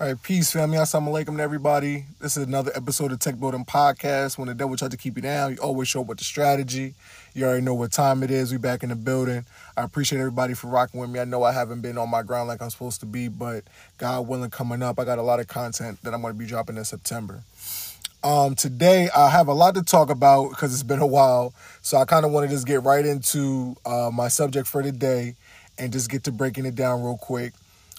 All right, peace, family. Assalamu alaikum to everybody. This is another episode of Tech Building Podcast. When the devil tries to keep you down, you always show up with the strategy. You already know what time it is. We back in the building. I appreciate everybody for rocking with me. I know I haven't been on my ground like I'm supposed to be, but God willing, coming up, I got a lot of content that I'm going to be dropping in September. Um, today, I have a lot to talk about because it's been a while. So I kind of want to just get right into uh, my subject for today and just get to breaking it down real quick.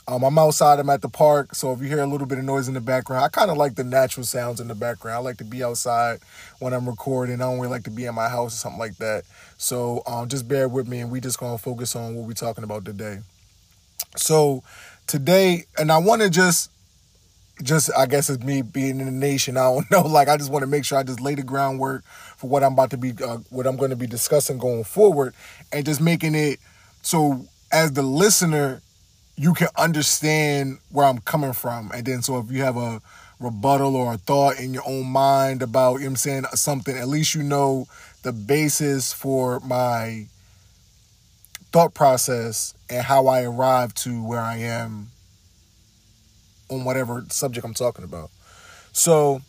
Um, I'm outside. I'm at the park, so if you hear a little bit of noise in the background, I kind of like the natural sounds in the background. I like to be outside when I'm recording. I don't really like to be in my house or something like that. So um, just bear with me, and we just gonna focus on what we're talking about today. So today, and I want to just, just I guess it's me being in the nation. I don't know. Like I just want to make sure I just lay the groundwork for what I'm about to be, uh, what I'm going to be discussing going forward, and just making it so as the listener you can understand where I'm coming from. And then so if you have a rebuttal or a thought in your own mind about, you know I'm saying, something, at least you know the basis for my thought process and how I arrived to where I am on whatever subject I'm talking about. So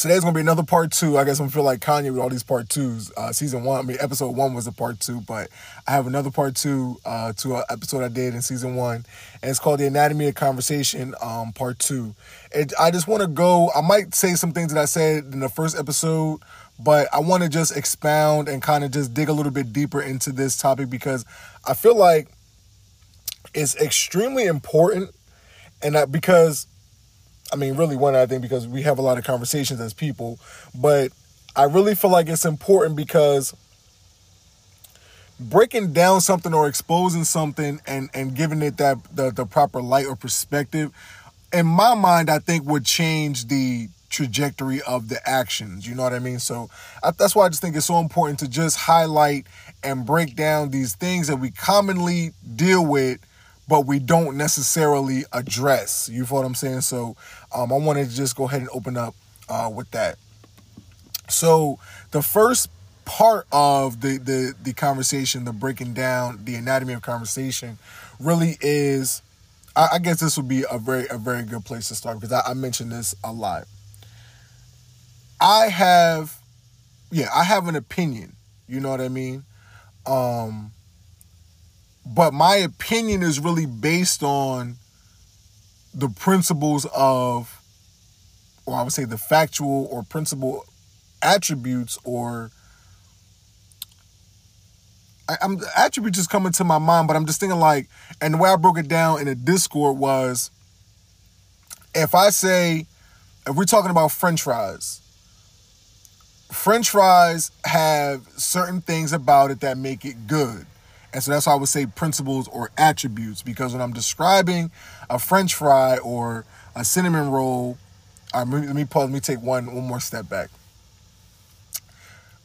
today's gonna be another part two. I guess I'm feel like Kanye with all these part twos. Uh, season one, I mean, episode one was a part two, but I have another part two uh, to an episode I did in season one, and it's called the Anatomy of Conversation, um, part two. And I just want to go. I might say some things that I said in the first episode, but I want to just expound and kind of just dig a little bit deeper into this topic because I feel like it's extremely important, and that because I mean, really one, I think, because we have a lot of conversations as people, but I really feel like it's important because breaking down something or exposing something and, and giving it that the, the proper light or perspective, in my mind, I think would change the trajectory of the actions. You know what I mean? So I, that's why I just think it's so important to just highlight and break down these things that we commonly deal with but we don't necessarily address. You feel what I'm saying? So um, I wanted to just go ahead and open up uh, with that. So the first part of the, the the conversation, the breaking down the anatomy of conversation, really is. I, I guess this would be a very a very good place to start because I, I mentioned this a lot. I have, yeah, I have an opinion. You know what I mean? Um, but my opinion is really based on the principles of, or I would say the factual or principle attributes or I, am attributes just coming to my mind, but I'm just thinking like, and the way I broke it down in a Discord was, if I say, if we're talking about French fries, French fries have certain things about it that make it good. And so that's why I would say principles or attributes because when I'm describing a French fry or a cinnamon roll, let me pause. Let me take one one more step back.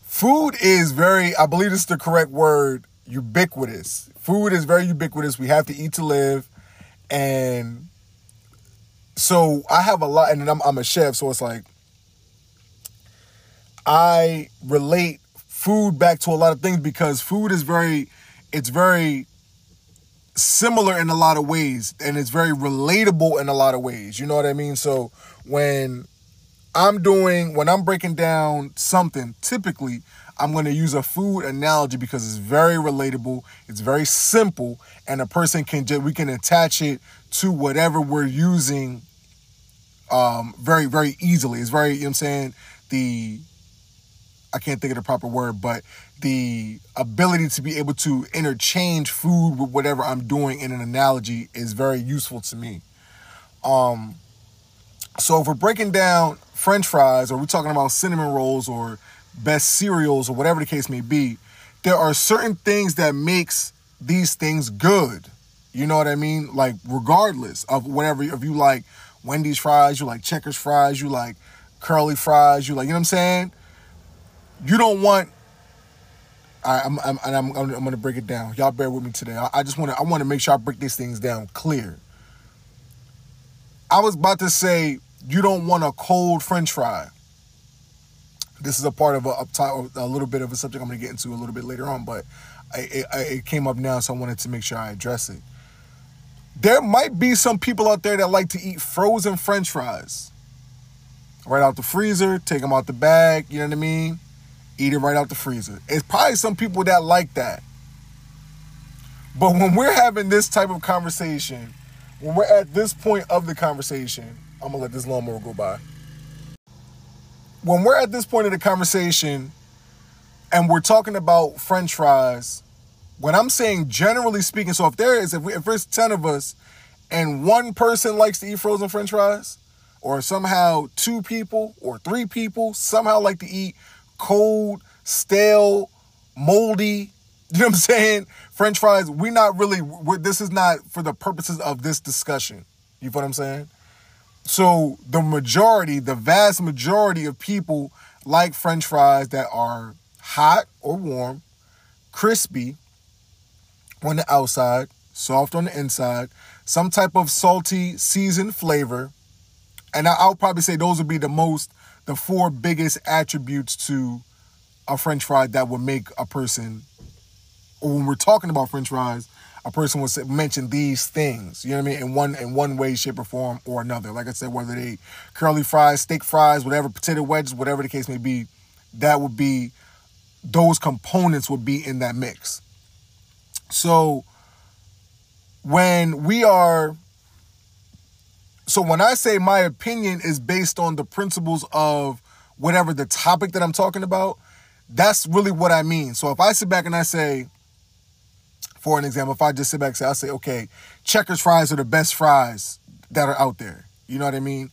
Food is very, I believe this is the correct word, ubiquitous. Food is very ubiquitous. We have to eat to live, and so I have a lot. And I'm I'm a chef, so it's like I relate food back to a lot of things because food is very it's very similar in a lot of ways and it's very relatable in a lot of ways. You know what I mean? So when I'm doing when I'm breaking down something, typically I'm going to use a food analogy because it's very relatable, it's very simple and a person can just we can attach it to whatever we're using um very very easily. It's very, you know what I'm saying, the I can't think of the proper word, but the ability to be able to interchange food with whatever I'm doing in an analogy is very useful to me. Um, so if we're breaking down French fries, or we're talking about cinnamon rolls, or best cereals, or whatever the case may be, there are certain things that makes these things good. You know what I mean? Like regardless of whatever, if you like Wendy's fries, you like Checkers fries, you like curly fries, you like, you know what I'm saying? You don't want I, am I'm, I'm, I'm, I'm to break it down. Y'all bear with me today. I, I just want to I want to make sure I break these things down clear. I was about to say you don't want a cold French fry. This is a part of a up top, a little bit of a subject I'm to get into a little bit later on, but it, it, it came up now, so I wanted to make sure I address it. there might be some people out there that like to eat frozen french fries. Right out the freezer, take them out the bag, you know what I mean? Eat it right out the freezer. It's probably some people that like that. But when we're having this type of conversation, when we're at this point of the conversation, I'm gonna let this lawnmower go by. When we're at this point of the conversation and we're talking about french fries, when I'm saying generally speaking, so if there is, if, we, if there's 10 of us and one person likes to eat frozen french fries, or somehow two people or three people somehow like to eat cold, stale, moldy, you know what I'm saying? French fries, we're not really, we're, this is not for the purposes of this discussion. You know what I'm saying? So the majority, the vast majority of people like French fries that are hot or warm, crispy, on the outside, soft on the inside, some type of salty seasoned flavor. And I'll probably say those would be the most, the four biggest attributes to a french fry that would make a person, or when we're talking about french fries, a person would mention these things, you know what I mean, in one in one way, shape, or form or another. Like I said, whether they curly fries, steak fries, whatever, potato wedges, whatever the case may be, that would be those components would be in that mix. So when we are so when I say my opinion is based on the principles of whatever the topic that I'm talking about, that's really what I mean. So if I sit back and I say, for an example, if I just sit back and say, I say, okay, checkers fries are the best fries that are out there. You know what I mean?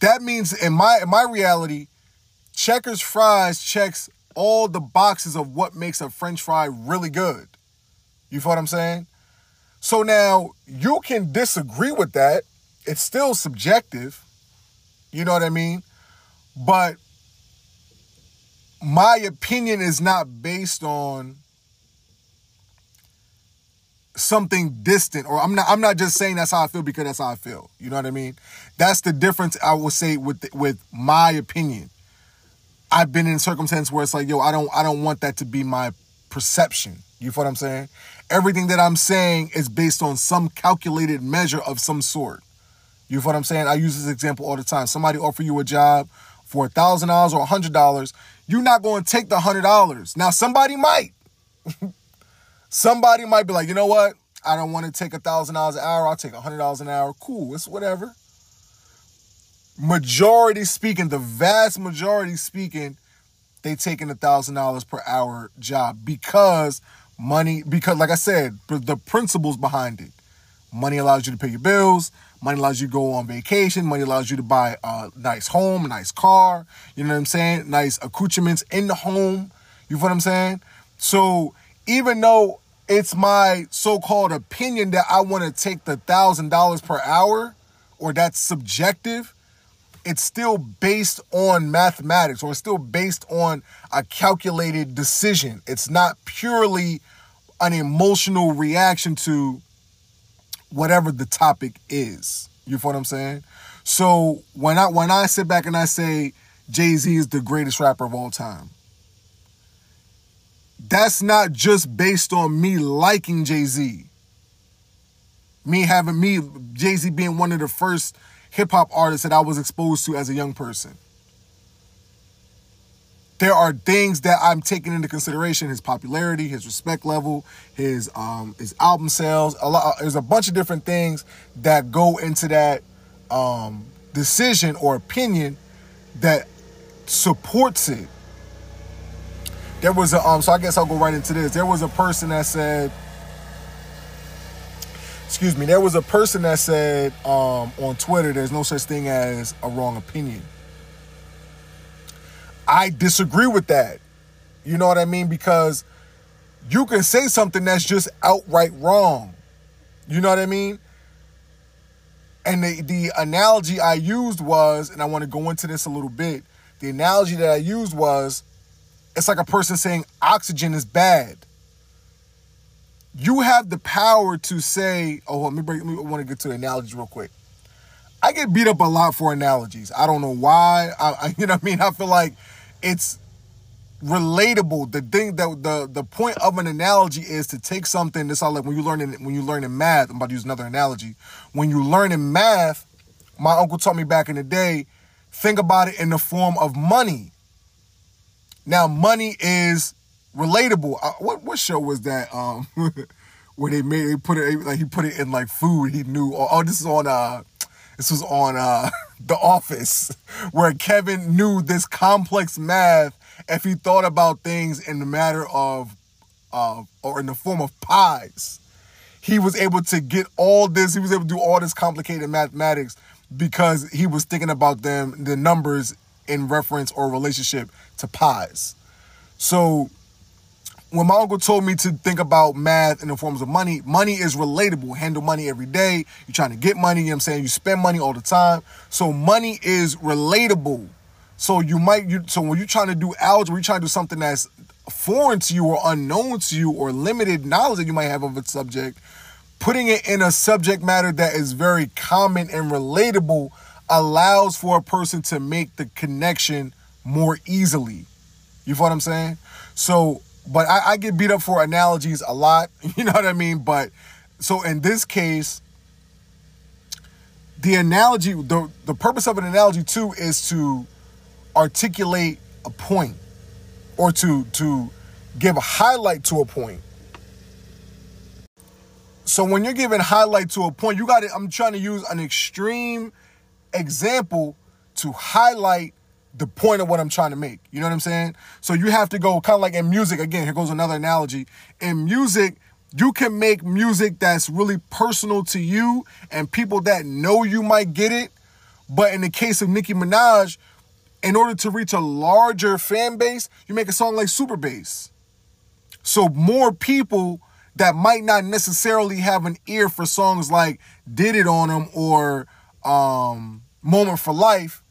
That means in my in my reality, checkers fries checks all the boxes of what makes a french fry really good. You feel what I'm saying? So now you can disagree with that. It's still subjective. You know what I mean? But my opinion is not based on something distant or I'm not I'm not just saying that's how I feel because that's how I feel. You know what I mean? That's the difference I will say with with my opinion. I've been in circumstances where it's like, yo, I don't I don't want that to be my perception. You feel what I'm saying? Everything that I'm saying is based on some calculated measure of some sort. You feel what I'm saying? I use this example all the time. Somebody offer you a job for a thousand dollars or a hundred dollars, you're not going to take the hundred dollars. Now somebody might. somebody might be like, you know what? I don't want to take a thousand dollars an hour. I'll take a hundred dollars an hour. Cool. It's whatever majority speaking, the vast majority speaking, they taking a thousand dollars per hour job because money, because like I said, the principles behind it. Money allows you to pay your bills. Money allows you to go on vacation. Money allows you to buy a nice home, a nice car. You know what I'm saying? Nice accoutrements in the home. You know what I'm saying? So even though it's my so-called opinion that I want to take the thousand dollars per hour, or that's subjective, it's still based on mathematics or it's still based on a calculated decision. It's not purely an emotional reaction to whatever the topic is. You feel what I'm saying? So when I when I sit back and I say Jay-Z is the greatest rapper of all time, that's not just based on me liking Jay-Z. Me having me Jay-Z being one of the first hip hop artists that I was exposed to as a young person. There are things that I'm taking into consideration: his popularity, his respect level, his um, his album sales. A lot, there's a bunch of different things that go into that um, decision or opinion that supports it. There was a um, so I guess I'll go right into this. There was a person that said excuse me, there was a person that said um, on Twitter there's no such thing as a wrong opinion. I disagree with that. You know what I mean? Because you can say something that's just outright wrong. You know what I mean? And the, the analogy I used was, and I want to go into this a little bit, the analogy that I used was it's like a person saying oxygen is bad you have the power to say, oh, let me break, let me, I want to get to the analogies real quick. I get beat up a lot for analogies. I don't know why. I, I, you know what I mean? I feel like it's relatable. The thing that the the point of an analogy is to take something that's all like when you learn in when you learn in math. I'm about to use another analogy. When you learn in math, my uncle taught me back in the day. Think about it in the form of money. Now, money is relatable. Uh, what what show was that? Um, where they made they put it like he put it in like food. He knew. Oh, oh this is on uh, this was on uh, The Office, where Kevin knew this complex math if he thought about things in the matter of, uh, or in the form of pies. He was able to get all this, he was able to do all this complicated mathematics because he was thinking about them, the numbers in reference or relationship to pies. So when my uncle told me to think about math in the forms of money, money is relatable. Handle money every day. You're trying to get money, you know what I'm saying? You spend money all the time. So money is relatable. So you might you so when you're trying to do algebra, you're trying to do something that's foreign to you or unknown to you or limited knowledge that you might have of a subject, putting it in a subject matter that is very common and relatable allows for a person to make the connection more easily. You know what I'm saying? So, but I, I get beat up for analogies a lot. You know what I mean? But so in this case, the analogy, the, the purpose of an analogy too is to articulate a point or to to give a highlight to a point. So when you're giving highlight to a point, you got to I'm trying to use an extreme example to highlight the point of what I'm trying to make. You know what I'm saying? So you have to go kind of like in music again, here goes another analogy. In music, you can make music that's really personal to you and people that know you might get it. But in the case of Nicki Minaj, in order to reach a larger fan base, you make a song like Super Bass. So more people that might not necessarily have an ear for songs like Did It On'em or um, Moment for Life,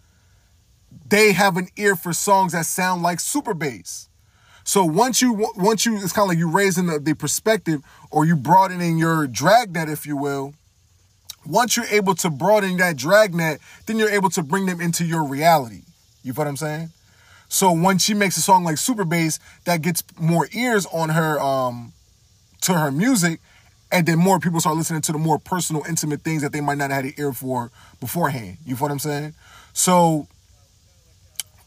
they have an ear for songs that sound like Super Bass. So once you once you it's kind of like you raising the, the perspective or you broadening your dragnet, if you will. Once you're able to broaden that dragnet, then you're able to bring them into your reality. You know what I'm saying? So when she makes a song like Super Bass that gets more ears on her um to her music, and then more people start listening to the more personal, intimate things that they might not have had an ear for beforehand. You know what I'm saying? So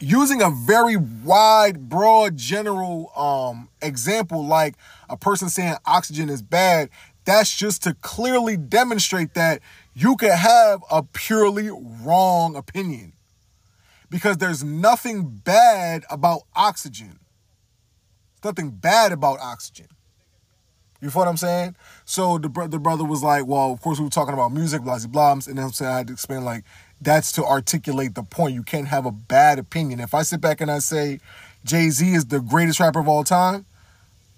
using a very wide, broad, general um, example like a person saying oxygen is bad, that's just to clearly demonstrate that you can have a purely wrong opinion because there's nothing bad about oxygen. There's nothing bad about oxygen. You feel what I'm saying? So the, the brother was like, well, of course we were talking about music, blah, blah, and then I'm saying I had to explain like, that's to articulate the point. You can't have a bad opinion. If I sit back and I say Jay-Z is the greatest rapper of all time,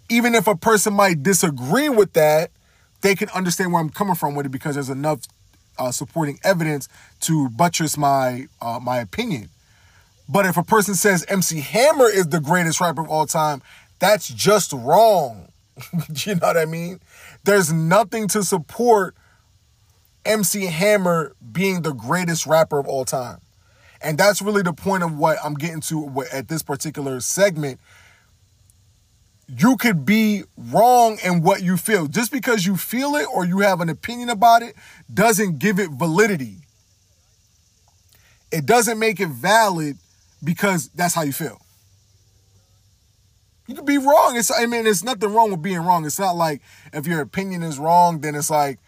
even if a person might disagree with that, they can understand where I'm coming from with it because there's enough uh, supporting evidence to buttress my uh, my opinion. But if a person says MC Hammer is the greatest rapper of all time, that's just wrong. you know what I mean? There's nothing to support MC Hammer being the greatest rapper of all time. And that's really the point of what I'm getting to at this particular segment. You could be wrong in what you feel. Just because you feel it or you have an opinion about it doesn't give it validity. It doesn't make it valid because that's how you feel. You could be wrong. It's I mean, there's nothing wrong with being wrong. It's not like if your opinion is wrong, then it's like,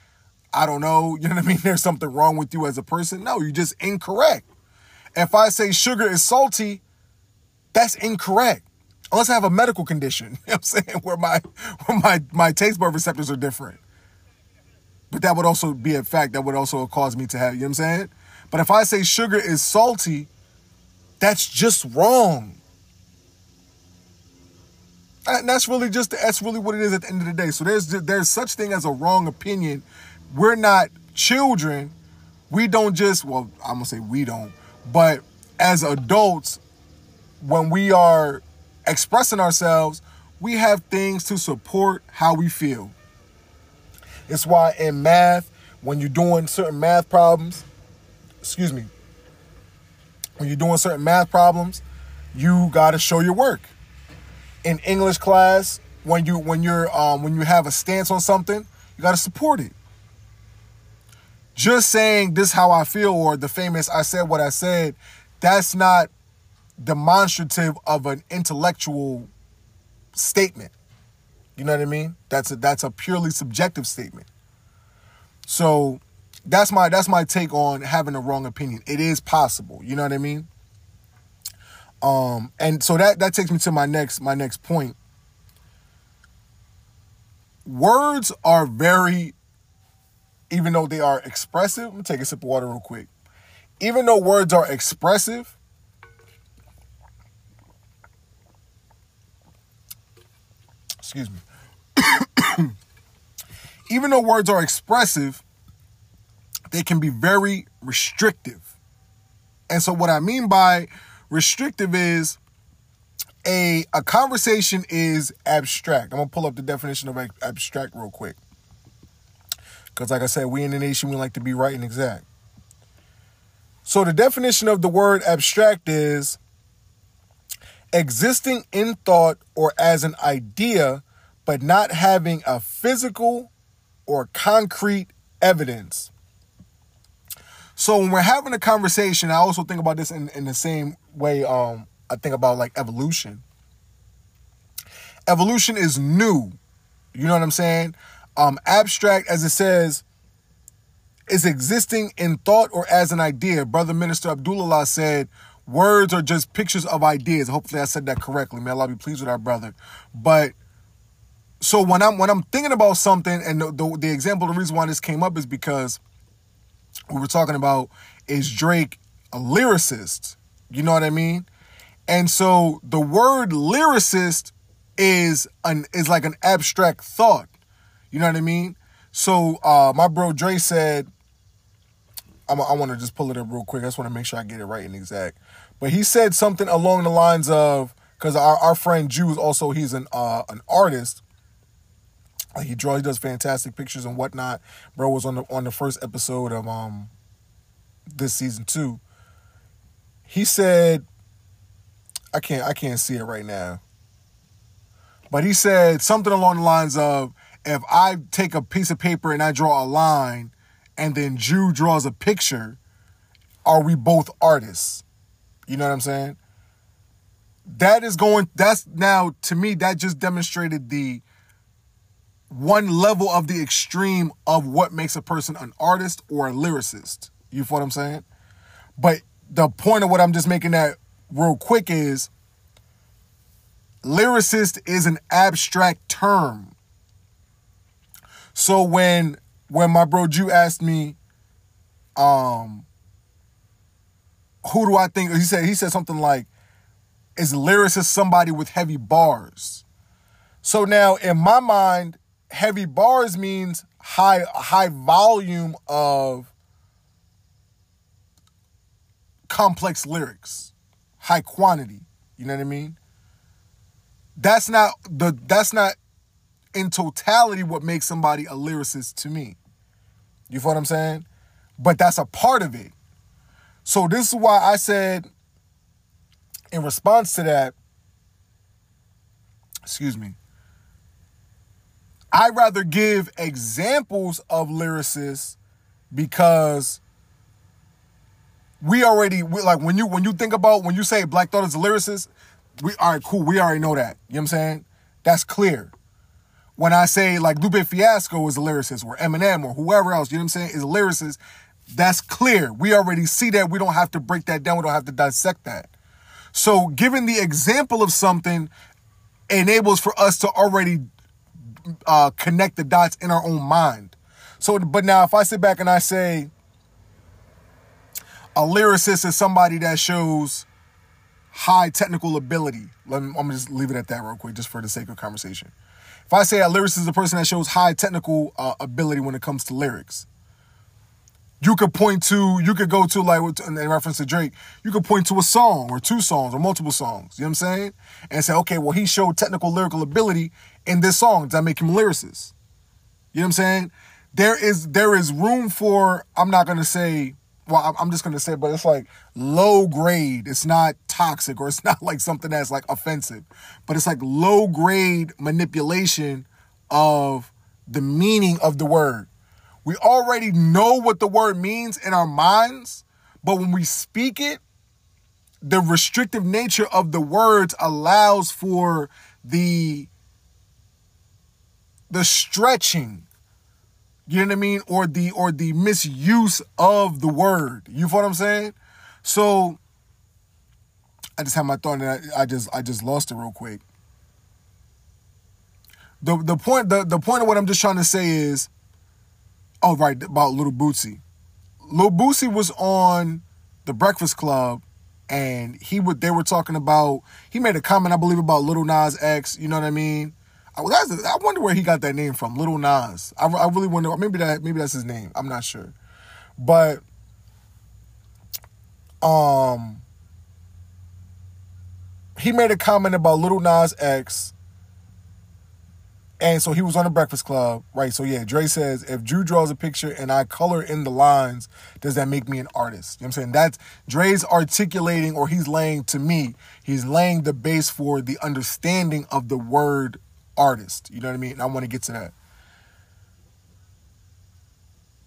I don't know, you know what I mean? There's something wrong with you as a person. No, you're just incorrect. If I say sugar is salty, that's incorrect. Unless I have a medical condition, you know what I'm saying, where my where my, my taste bud receptors are different. But that would also be a fact that would also cause me to have, you know what I'm saying? But if I say sugar is salty, that's just wrong. And that's really just that's really what it is at the end of the day. So there's there's such thing as a wrong opinion. We're not children. We don't just well, I'm gonna say we don't, but as adults, when we are expressing ourselves, we have things to support how we feel. It's why in math, when you're doing certain math problems, excuse me, when you're doing certain math problems, you got to show your work. in English class when you when you're um, when you have a stance on something, you got to support it. Just saying this is how I feel or the famous I said what I said, that's not demonstrative of an intellectual statement. You know what I mean? That's a that's a purely subjective statement. So that's my that's my take on having a wrong opinion. It is possible. You know what I mean? Um, and so that that takes me to my next my next point. Words are very, even though they are expressive. Let me take a sip of water real quick. Even though words are expressive, excuse me. even though words are expressive, they can be very restrictive. And so what I mean by restrictive is a a conversation is abstract. I'm gonna pull up the definition of abstract real quick. Because like I said, we in the nation we like to be right and exact. So the definition of the word abstract is existing in thought or as an idea, but not having a physical or concrete evidence. So when we're having a conversation, I also think about this in, in the same way um, I think about like evolution. Evolution is new. You know what I'm saying? Um, abstract, as it says, is existing in thought or as an idea. Brother Minister Abdullah said, words are just pictures of ideas. Hopefully I said that correctly. May Allah be pleased with our brother. But so when I'm when I'm thinking about something, and the, the, the example, the reason why this came up is because we were talking about is Drake a lyricist? You know what I mean? And so the word lyricist is an is like an abstract thought. You know what I mean? So uh, my bro Dre said, I'm, i want to just pull it up real quick. I just want to make sure I get it right and exact. But he said something along the lines of, because our, our friend Drew is also he's an uh, an artist, he draws, he does fantastic pictures and whatnot. Bro was on the on the first episode of um this season two. He said, I can't I can't see it right now. But he said something along the lines of, if I take a piece of paper and I draw a line, and then Drew draws a picture, are we both artists? You know what I'm saying? That is going. That's now to me. That just demonstrated the one level of the extreme of what makes a person an artist or a lyricist. You feel what I'm saying? But the point of what I'm just making that real quick is lyricist is an abstract term. So when when my bro Drew asked me, um, who do I think he said he said something like, is lyricist somebody with heavy bars? So now in my mind, heavy bars means high high volume of complex lyrics, high quantity. You know what I mean? That's not the that's not in totality what makes somebody a lyricist to me. You feel what I'm saying? But that's a part of it. So this is why I said in response to that, excuse me, I rather give examples of lyricists because we already we, like when you when you think about when you say Black Thought is a lyricist, we all right, cool. We already know that. You know what I'm saying? That's clear. When I say like Lupe Fiasco is a lyricist or Eminem or whoever else, you know what I'm saying, is a lyricist, that's clear. We already see that. We don't have to break that down. We don't have to dissect that. So giving the example of something enables for us to already uh, connect the dots in our own mind. So, but now if I sit back and I say a lyricist is somebody that shows high technical ability, let me, I'm just leave it at that real quick, just for the sake of conversation. If I say a lyricist is a person that shows high technical uh, ability when it comes to lyrics, you could point to, you could go to like in reference to Drake, you could point to a song or two songs or multiple songs. You know what I'm saying? And say, okay, well, he showed technical lyrical ability in this song. Does that make him a lyricist? You know what I'm saying? There is there is room for, I'm not gonna say well, I'm just gonna say, but it's like low grade. It's not toxic or it's not like something that's like offensive, but it's like low grade manipulation of the meaning of the word. We already know what the word means in our minds, but when we speak it, the restrictive nature of the words allows for the the stretching you know what I mean? Or the or the misuse of the word. You feel what I'm saying? So I just had my thought and I, I just I just lost it real quick. The the point the, the point of what I'm just trying to say is, oh right, about Little Boosie. Little Boosie was on the Breakfast Club and he would they were talking about he made a comment, I believe, about Little Nas X, you know what I mean? That's I wonder where he got that name from, Little Nas. I, I really wonder. Maybe that maybe that's his name. I'm not sure, but um, he made a comment about Little Nas X, and so he was on the Breakfast Club, right? So yeah, Dre says if Drew draws a picture and I color in the lines, does that make me an artist? You know what I'm saying? That's Dre's articulating, or he's laying to me. He's laying the base for the understanding of the word artist. You know what I mean? I want to get to that.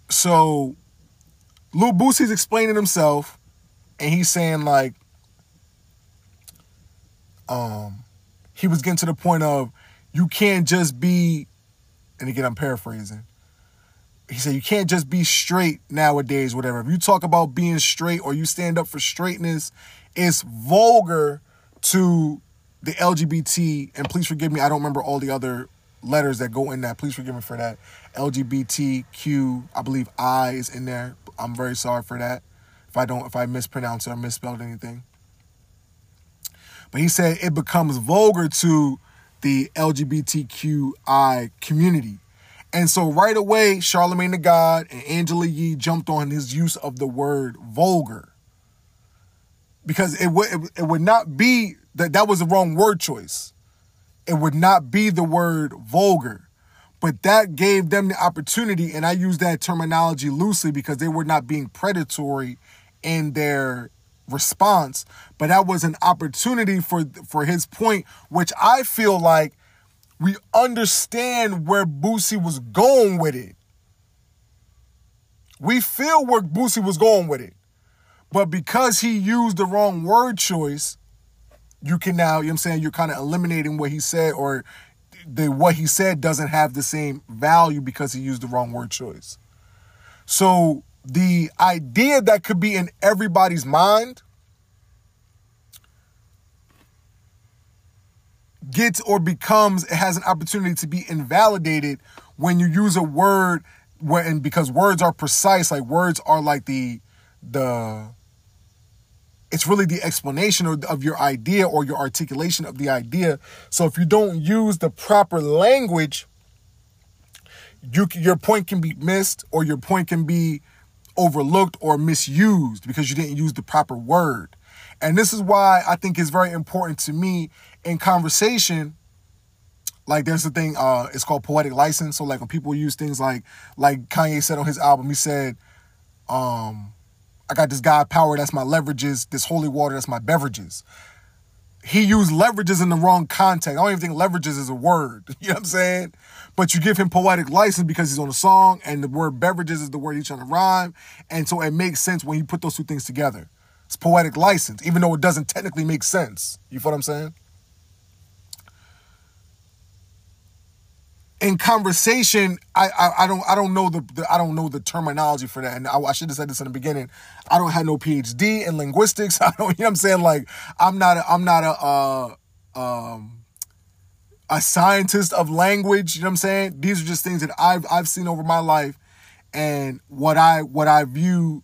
So Lil Boosie's explaining himself, and he's saying like, um, he was getting to the point of you can't just be, and again I'm paraphrasing. He said you can't just be straight nowadays, whatever. If you talk about being straight or you stand up for straightness, it's vulgar to the LGBT, and please forgive me, I don't remember all the other letters that go in that. Please forgive me for that. LGBTQ, I believe I is in there. I'm very sorry for that. If I don't, if I mispronounce or misspelled anything. But he said it becomes vulgar to the LGBTQI community. And so right away, Charlemagne the God and Angela Yee jumped on his use of the word vulgar. Because it would it, it would not be that that was the wrong word choice. It would not be the word vulgar. But that gave them the opportunity, and I use that terminology loosely because they were not being predatory in their response. But that was an opportunity for for his point, which I feel like we understand where Boosie was going with it. We feel where Boosie was going with it. But because he used the wrong word choice, you can now, you know what I'm saying, you're kind of eliminating what he said or the what he said doesn't have the same value because he used the wrong word choice. So the idea that could be in everybody's mind gets or becomes it has an opportunity to be invalidated when you use a word and because words are precise like words are like the the it's really the explanation of, your idea or your articulation of the idea. So if you don't use the proper language, you your point can be missed or your point can be overlooked or misused because you didn't use the proper word. And this is why I think it's very important to me in conversation. Like there's a thing, uh, it's called poetic license. So like when people use things like like Kanye said on his album, he said, um, I got this God power, that's my leverages, this holy water, that's my beverages. He used leverages in the wrong context. I don't even think leverages is a word. You know what I'm saying? But you give him poetic license because he's on a song, and the word beverages is the word he's trying to rhyme. And so it makes sense when you put those two things together. It's poetic license, even though it doesn't technically make sense. You feel what I'm saying? In conversation, I, I, I don't I don't know the, the, I don't know the terminology for that, and I, I should have said this in the beginning. I don't have no PhD in linguistics. I don't you know what I'm saying. Like I'm not a, I'm not a uh, um a scientist of language. You know what I'm saying. These are just things that I've I've seen over my life, and what I what I view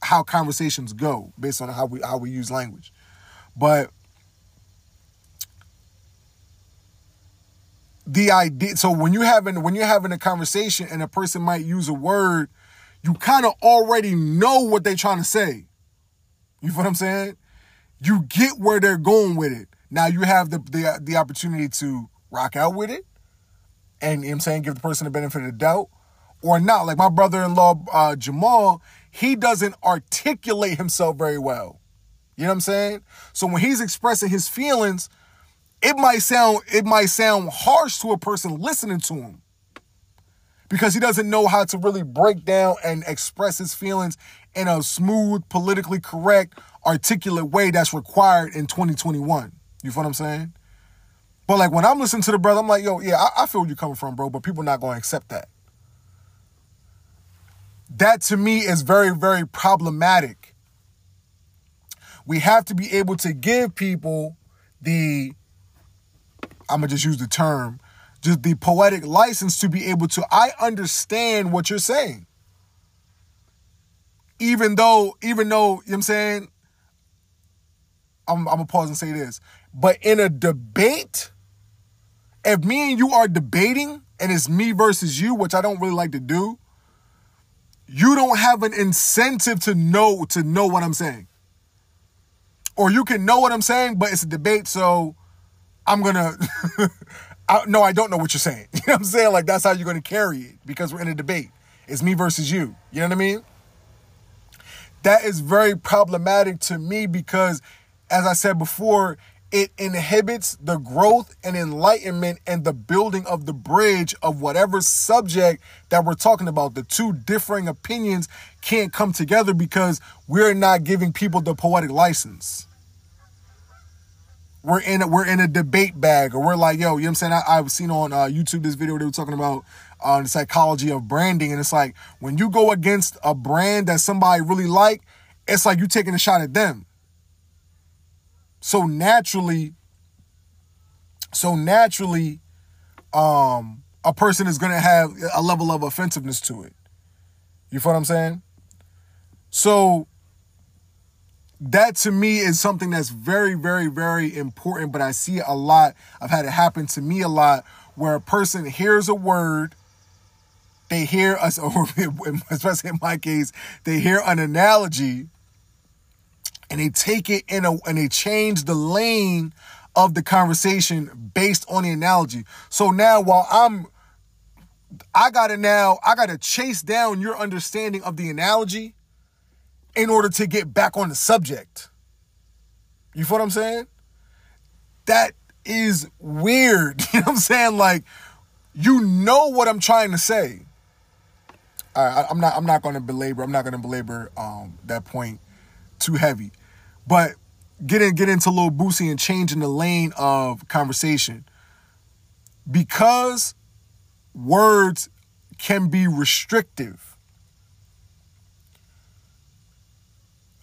how conversations go based on how we how we use language, but the idea so when you having when you're having a conversation and a person might use a word you kind of already know what they're trying to say you know what i'm saying you get where they're going with it now you have the the, the opportunity to rock out with it and you know i'm saying give the person the benefit of the doubt or not. Like my brother-in-law uh, Jamal, he doesn't articulate himself very well. You know what I'm saying? So when he's expressing his feelings, it might sound it might sound harsh to a person listening to him because he doesn't know how to really break down and express his feelings in a smooth, politically correct, articulate way that's required in 2021. You feel what I'm saying? But like when I'm listening to the brother, I'm like, yo, yeah, I, I feel where you're coming from, bro, but people are not going to accept that. That to me is very, very problematic. We have to be able to give people the, I'm to just use the term, just the poetic license to be able to, I understand what you're saying. Even though, even though, you know what I'm saying, I'm, I'm gonna pause and say this. But in a debate, if me and you are debating and it's me versus you, which I don't really like to do, you don't have an incentive to know to know what I'm saying. Or you can know what I'm saying, but it's a debate, so I'm gonna I, no, I don't know what you're saying. You know what I'm saying? Like that's how you're gonna carry it because we're in a debate. It's me versus you. You know what I mean? That is very problematic to me because, as I said before, it inhibits the growth and enlightenment and the building of the bridge of whatever subject that we're talking about. The two differing opinions can't come together because we're not giving people the poetic license. We're in a, we're in a debate bag, or we're like, yo, you know what I'm saying? I, have seen on uh, YouTube this video they were talking about uh, the psychology of branding, and it's like when you go against a brand that somebody really like, it's like you taking a shot at them. So naturally, so naturally, um, a person is gonna have a level of offensiveness to it. You feel what I'm saying? So that to me is something that's very, very, very important, but I see a lot. I've had it happen to me a lot where a person hears a word, they hear us, or especially in my case, they hear an analogy and they take it in a and they change the lane of the conversation based on the analogy. So now while I'm I gotta now I gotta chase down your understanding of the analogy in order to get back on the subject. You feel what I'm saying? That is weird. You know what I'm saying? Like, you know what I'm trying to say. I, I'm not. I'm not going to belabor. I'm not going to belabor um, that point too heavy. But getting get into Lil Boosie and changing the lane of conversation because words can be restrictive.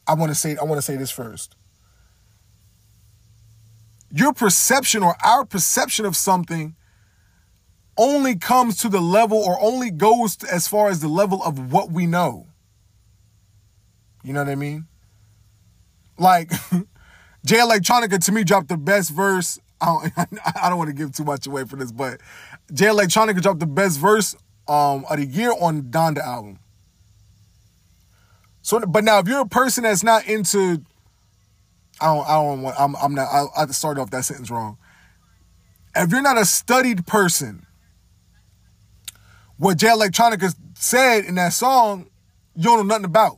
I want to say I want to say this first. Your perception or our perception of something only comes to the level or only goes as far as the level of what we know. You know what I mean? Like, Jay Electronica to me dropped the best verse. I don't, I don't want to give too much away for this, but Jay Electronica dropped the best verse um, of the year on Donda album. So, but now if you're a person that's not into, I don't, I don't want, I'm, I'm not, I, I started off that sentence wrong. If you're not a studied person, what Jay Electronica said in that song, you don't know nothing about.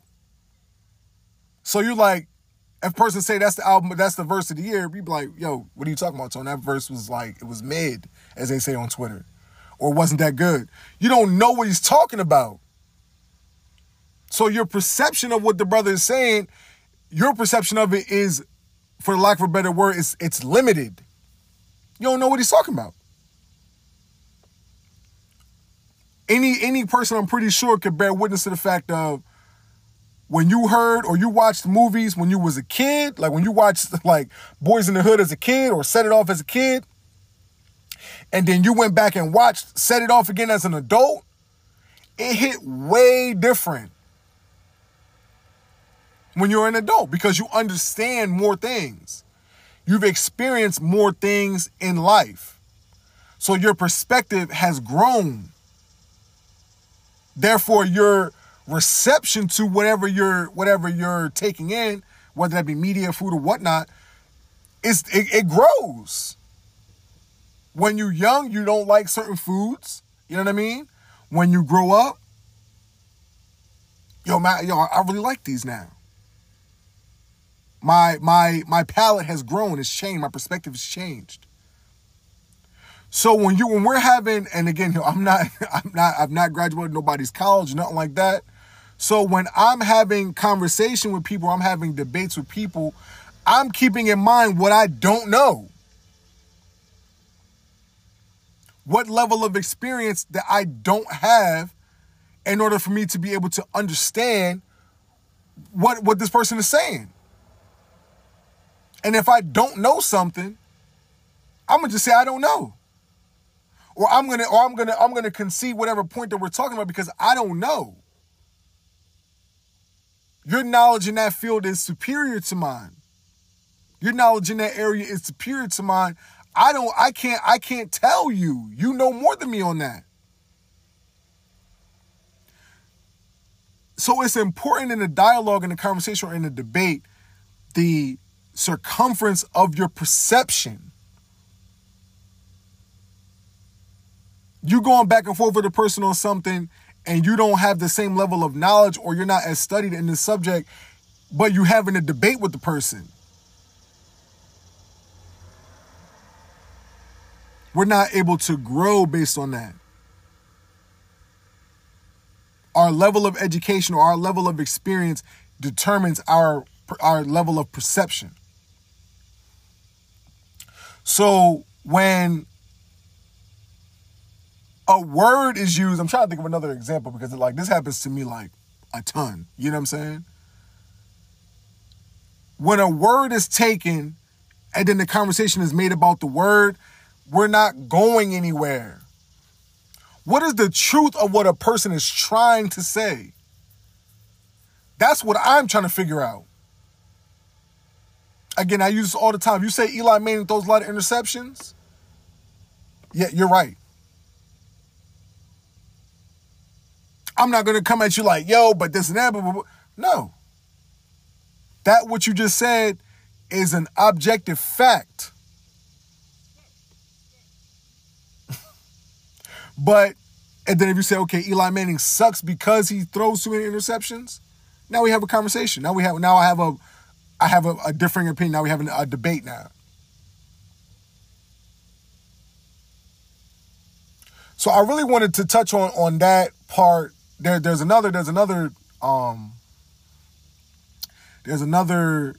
So you're like, if person say that's the album, that's the verse of the year, be like, yo, what are you talking about, Tone? That verse was like, it was mid, as they say on Twitter. Or wasn't that good. You don't know what he's talking about. So your perception of what the brother is saying, your perception of it is, for lack of a better word, it's, it's limited. You don't know what he's talking about. Any any person I'm pretty sure could bear witness to the fact of when you heard or you watched movies when you was a kid, like when you watched like Boyz n the Hood as a kid or Set It Off as a kid, and then you went back and watched Set It Off again as an adult, it hit way different when you're an adult because you understand more things. You've experienced more things in life. So your perspective has grown. Therefore, your reception to whatever you're whatever you're taking in, whether that be media, food, or whatnot, is it, it grows. When you're young, you don't like certain foods. You know what I mean? When you grow up, yo, man, yo, I really like these now. My my my palate has grown, it's changed, my perspective has changed. So when you when we're having, and again, I'm not, I'm not, I've not graduated nobody's college, nothing like that. So when I'm having conversation with people, I'm having debates with people, I'm keeping in mind what I don't know. What level of experience that I don't have in order for me to be able to understand what, what this person is saying. And if I don't know something, I'm gonna just say I don't know. Or I'm gonna or I'm gonna I'm gonna concede whatever point that we're talking about because I don't know. Your knowledge in that field is superior to mine. Your knowledge in that area is superior to mine. I don't I can't I can't tell you. You know more than me on that. So it's important in the dialogue, in the conversation, or in the debate, the circumference of your perception. You're going back and forth with a person on something and you don't have the same level of knowledge or you're not as studied in the subject, but you're having a debate with the person. We're not able to grow based on that. Our level of education or our level of experience determines our our level of perception. So when a word is used, I'm trying to think of another example because like this happens to me like a ton. You know what I'm saying? When a word is taken and then the conversation is made about the word, we're not going anywhere. What is the truth of what a person is trying to say? That's what I'm trying to figure out. Again, I use this all the time. You say Eli Manning throws a lot of interceptions. Yeah, you're right. I'm not going to come at you like, yo, but this and that. Blah, blah, blah. No. That what you just said is an objective fact. but, and then if you say, okay, Eli Manning sucks because he throws too many interceptions, now we have a conversation. Now we have, now I have a, I have a, a differing opinion. Now we have a debate now. So I really wanted to touch on on that part there there's another there's another um there's another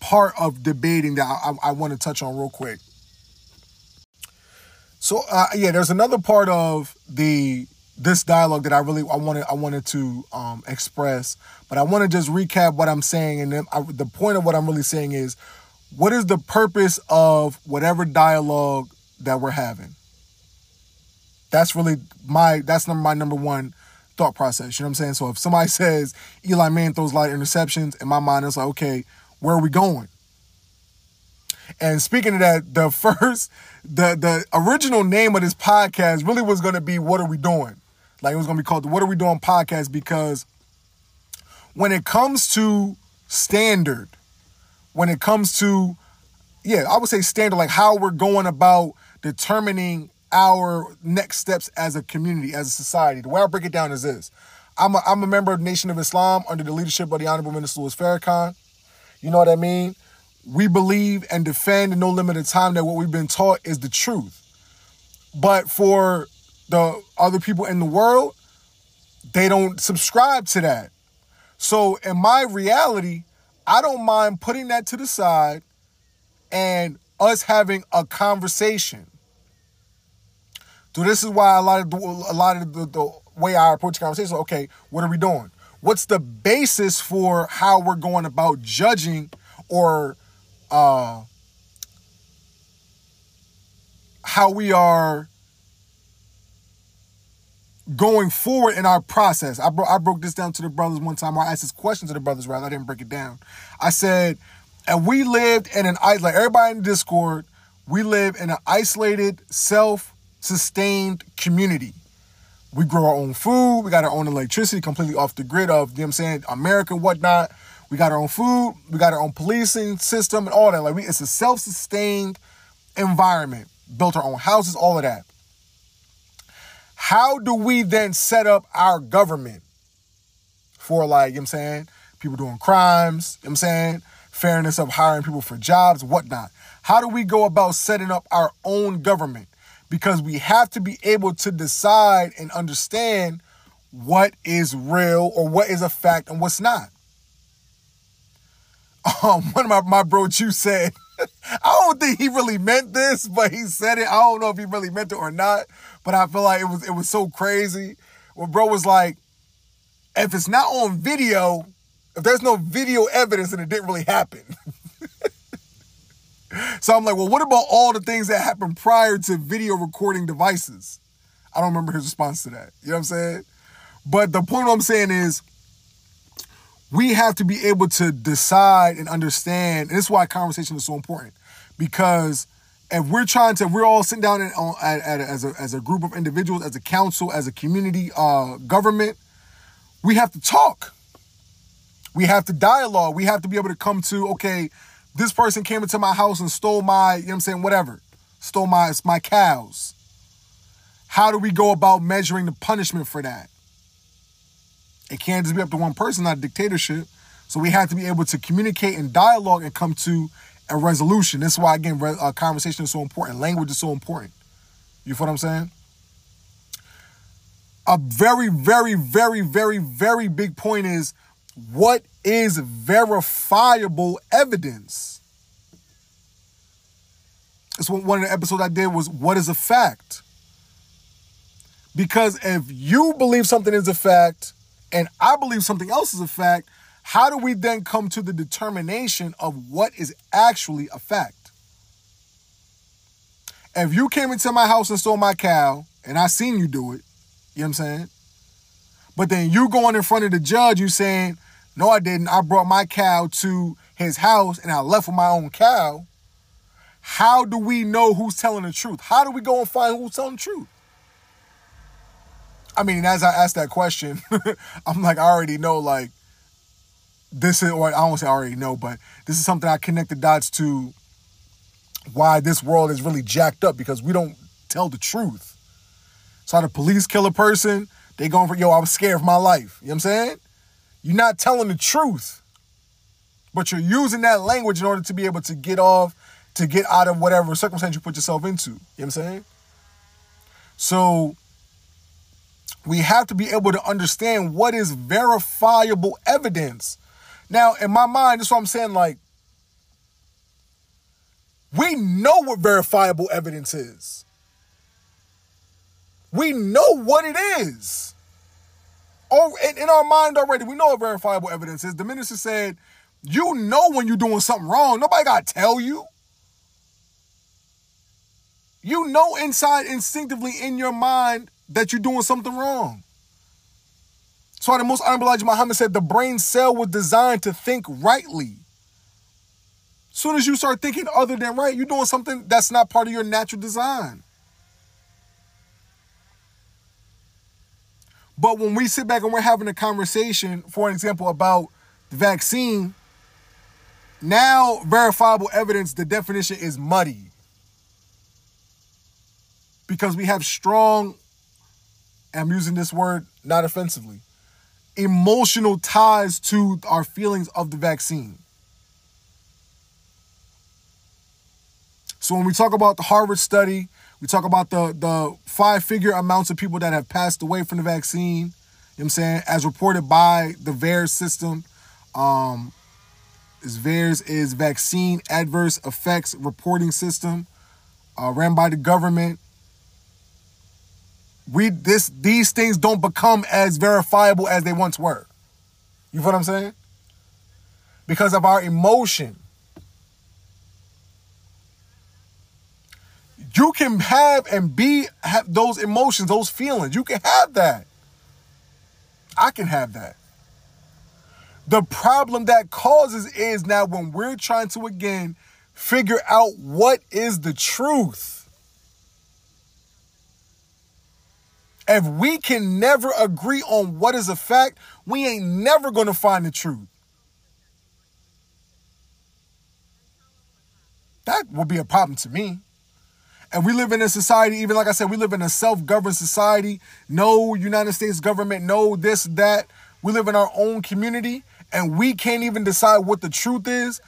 part of debating that I, I, I want to touch on real quick. So uh, yeah, there's another part of the this dialogue that I really I wanted I wanted to um, express, but I want to just recap what I'm saying, and then I, the point of what I'm really saying is, what is the purpose of whatever dialogue that we're having? That's really my that's number my number one thought process. You know what I'm saying? So if somebody says Eli Manning throws a lot of interceptions, in my mind it's like, okay, where are we going? And speaking of that, the first the the original name of this podcast really was gonna be What Are We Doing? Like it was gonna be called What Are We Doing podcast because when it comes to standard, when it comes to yeah, I would say standard, like how we're going about determining our next steps as a community, as a society. The way I break it down is this. I'm a, I'm a member of Nation of Islam under the leadership of the Honorable Minister Louis Farrakhan. You know what I mean? We believe and defend in no limited time that what we've been taught is the truth. But for the other people in the world, they don't subscribe to that. So in my reality, I don't mind putting that to the side and us having a conversation. So this is why a lot of the, a lot of the, the way I approach conversations. Okay, what are we doing? What's the basis for how we're going about judging or uh, how we are going forward in our process? I, bro- I broke this down to the brothers one time. I asked this question to the brothers, rather I didn't break it down. I said, and we lived in an like everybody in Discord, we live in an isolated, self sustained community. We grow our own food. We got our own electricity completely off the grid of, you know what I'm saying, America whatnot. We got our own food. We got our own policing system and all that. Like, we, it's a self sustained environment. Built our own houses, all of that. How do we then set up our government? for like, you know what I'm saying, people doing crimes, you know what I'm saying, fairness of hiring people for jobs, whatnot. How do we go about setting up our own government? Because we have to be able to decide and understand what is real or what is a fact and what's not. Um, one of my, my bro Chu said, I don't think he really meant this, but he said it. I don't know if he really meant it or not, but I feel like it was it was so crazy. Well, bro was like, if it's not on video, if there's no video evidence, then it didn't really happen. so I'm like, well, what about all the things that happened prior to video recording devices? I don't remember his response to that. You know what I'm saying? But the point I'm saying is, we have to be able to decide and understand. And this is why conversation is so important because if we're trying to, we're all sitting down in, at, at, as, a, as a group of individuals, as a council, as a community uh, government, we have to talk. We have to dialogue. We have to be able to come to, okay, this person came into my house and stole my, you know what I'm saying, whatever, stole my, my cows. How do we go about measuring the punishment for that? It can't just be up to one person, not a dictatorship. So we have to be able to communicate and dialogue and come to a resolution. This is why, again, a uh, conversation is so important. Language is so important. You feel what I'm saying? A very, very, very, very, very big point is what is verifiable evidence? It's one of the episodes I did was what is a fact? Because if you believe something is a fact, and I believe something else is a fact, how do we then come to the determination of what is actually a fact? If you came into my house and stole my cow, and I seen you do it, you know what I'm saying? But then you going in front of the judge, you saying, no, I didn't. I brought my cow to his house and I left with my own cow. How do we know who's telling the truth? How do we go and find who's telling the truth? I mean, as I asked that question, I'm like, I already know, like, this is, or I don't say I already know, but this is something I connect the dots to why this world is really jacked up because we don't tell the truth. So the police kill a person, they going for, yo, I was scared for my life. You know what I'm saying? You're not telling the truth, but you're using that language in order to be able to get off, to get out of whatever circumstance you put yourself into. You know what I'm saying? So we have to be able to understand what is verifiable evidence. Now, in my mind, that's what I'm saying. Like, we know what verifiable evidence is. We know what it is. Oh, in, in our mind already, we know what verifiable evidence is. The minister said, You know when you're doing something wrong. Nobody got to tell you. You know inside, instinctively in your mind, that you're doing something wrong. So the most honorable Elijah Muhammad said the brain cell was designed to think rightly. Soon as you start thinking other than right, you're doing something that's not part of your natural design. But when we sit back and we're having a conversation, for an example, about the vaccine, now verifiable evidence, the definition is muddy. Because we have strong I'm using this word not offensively, emotional ties to our feelings of the vaccine. So when we talk about the Harvard study, we talk about the the five figure amounts of people that have passed away from the vaccine, you know what I'm saying, as reported by the VAERS system. Um, is VAERS is vaccine adverse effects reporting system uh, ran by the government we this these things don't become as verifiable as they once were. You know what I'm saying? Because of our emotion. You can have and be have those emotions, those feelings. You can have that. I can have that. The problem that causes is now when we're trying to again figure out what is the truth If we can never agree on what is a fact, we ain't never going to find the truth. That would be a problem to me. And we live in a society, even like I said, we live in a self governed society. No United States government, no this, that. we live in our own community, and we can't even decide what the truth is,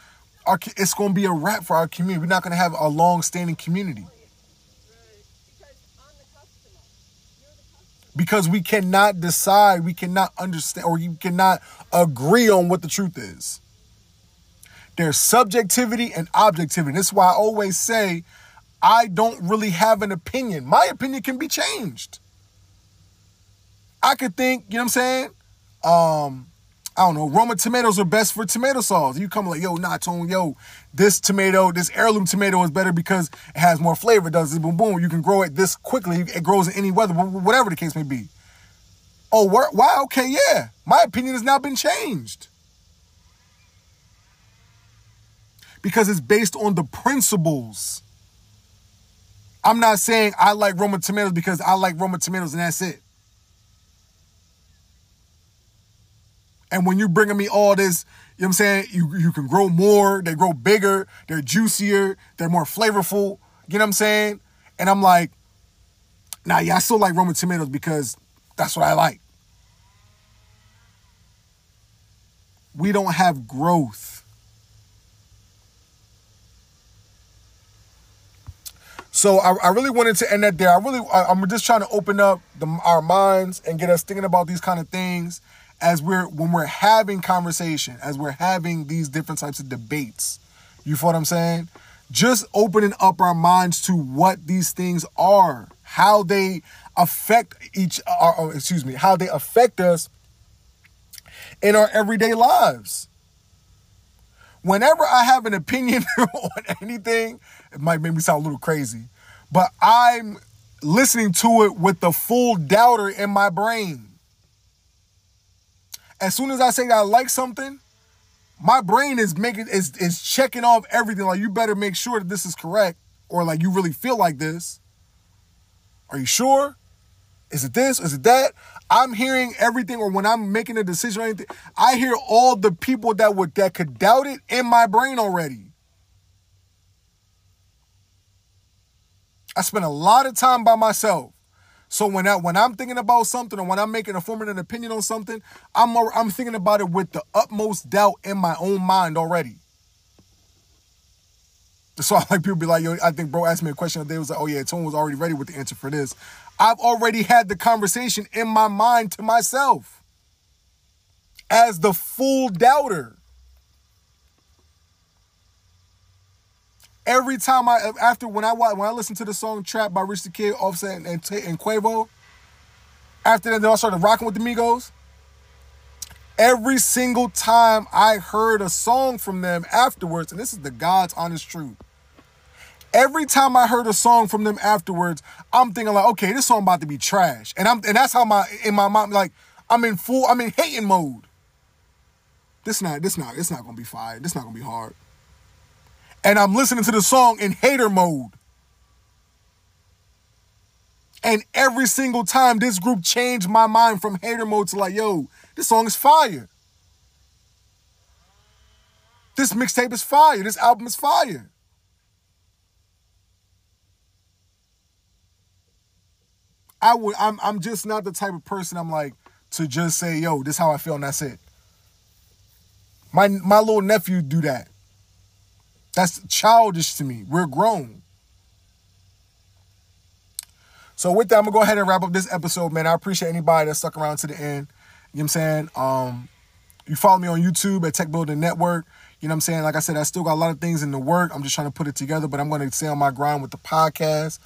our, it's going to be a wrap for our community. We're not going to have a long-standing community. Because we cannot decide, we cannot understand, or you cannot agree on what the truth is. There's subjectivity and objectivity. This is why I always say I don't really have an opinion. My opinion can be changed. I could think, you know what I'm saying? Um, I don't know, Roma tomatoes are best for tomato sauce. You come like, yo, nah, Tone, yo, this tomato, this heirloom tomato is better because it has more flavor, does it? Boom, boom. You can grow it this quickly. It grows in any weather, whatever the case may be. Oh, wow, okay, yeah. My opinion has now been changed. Because it's based on the principles. I'm not saying I like Roma tomatoes because I like Roma tomatoes and that's it. And when you're bringing me all this, you know what I'm saying? You, you can grow more, they grow bigger, they're juicier, they're more flavorful. You know what I'm saying? And I'm like, nah, yeah, I still like Roma tomatoes because that's what I like. We don't have growth. So I, I really wanted to end that there. I really, I, am just trying to open up the, our minds and get us thinking about these kind of things as we're when we're having conversation, as we're having these different types of debates. You feel what I'm saying? Just opening up our minds to what these things are, how they affect each or, uh, uh, excuse me, how they affect us in our everyday lives. Whenever I have an opinion on anything, it might make me sound a little crazy, but I'm listening to it with the full doubter in my brain. As soon as I say I like something, my brain is making is is checking off everything. Like you better make sure that this is correct, or like you really feel like this. Are you sure? Is it this? Is it that? I'm hearing everything, or when I'm making a decision or anything, I hear all the people that would that could doubt it in my brain already. I spend a lot of time by myself. So when I when I'm thinking about something or when I'm making a an opinion on something, I'm I'm thinking about it with the utmost doubt in my own mind already. So I like people be like, yo, I think bro asked me a question today. Was like, oh yeah, Tone was already ready with the answer for this. I've already had the conversation in my mind to myself as the full doubter. Every time I after when I when I listened to the song "Trap" by Rich the Kid, Offset, and, and, and Quavo, after that, then I started rocking with the Migos. Every single time I heard a song from them afterwards, and this is the God's honest truth. Every time I heard a song from them afterwards, I'm thinking like, okay, this song about to be trash, and I'm and that's how my in my mind like I'm in full I'm in hating mode. This not this not it's not gonna be fire. This not gonna be hard and I'm listening to the song in hater mode. And every single time this group changed my mind from hater mode to like, yo, this song is fire. This mixtape is fire. This album is fire. I would I'm I'm just not the type of person I'm like to just say, yo, this is how I feel and that's it. My my little nephew do that. That's childish to me. We're grown. So with that, I'm gonna go ahead and wrap up this episode, man. I appreciate anybody that stuck around to the end. You know what I'm saying? Um, you follow me on YouTube at Tech Building Network. You know what I'm saying? Like I said, I still got a lot of things in the work. I'm just trying to put it together, but I'm gonna stay on my grind with the podcast.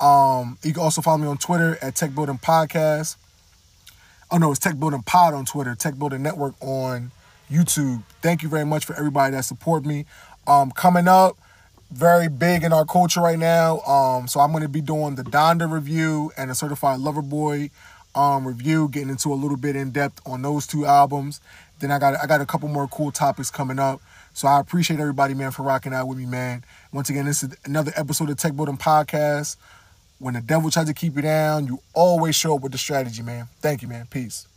Um, you can also follow me on Twitter at Tech Building Podcast. Oh no, it's Tech Building Pod on Twitter, Tech Building Network on YouTube. Thank you very much for everybody that support me. Um, coming up, very big in our culture right now. Um, so I'm going to be doing the Donda review and a Certified Lover Boy um, review, getting into a little bit in depth on those two albums. Then I got I got a couple more cool topics coming up. So I appreciate everybody, man, for rocking out with me, man. Once again, this is another episode of Tech Building Podcast. When the devil tries to keep you down, you always show up with the strategy, man. Thank you, man. Peace.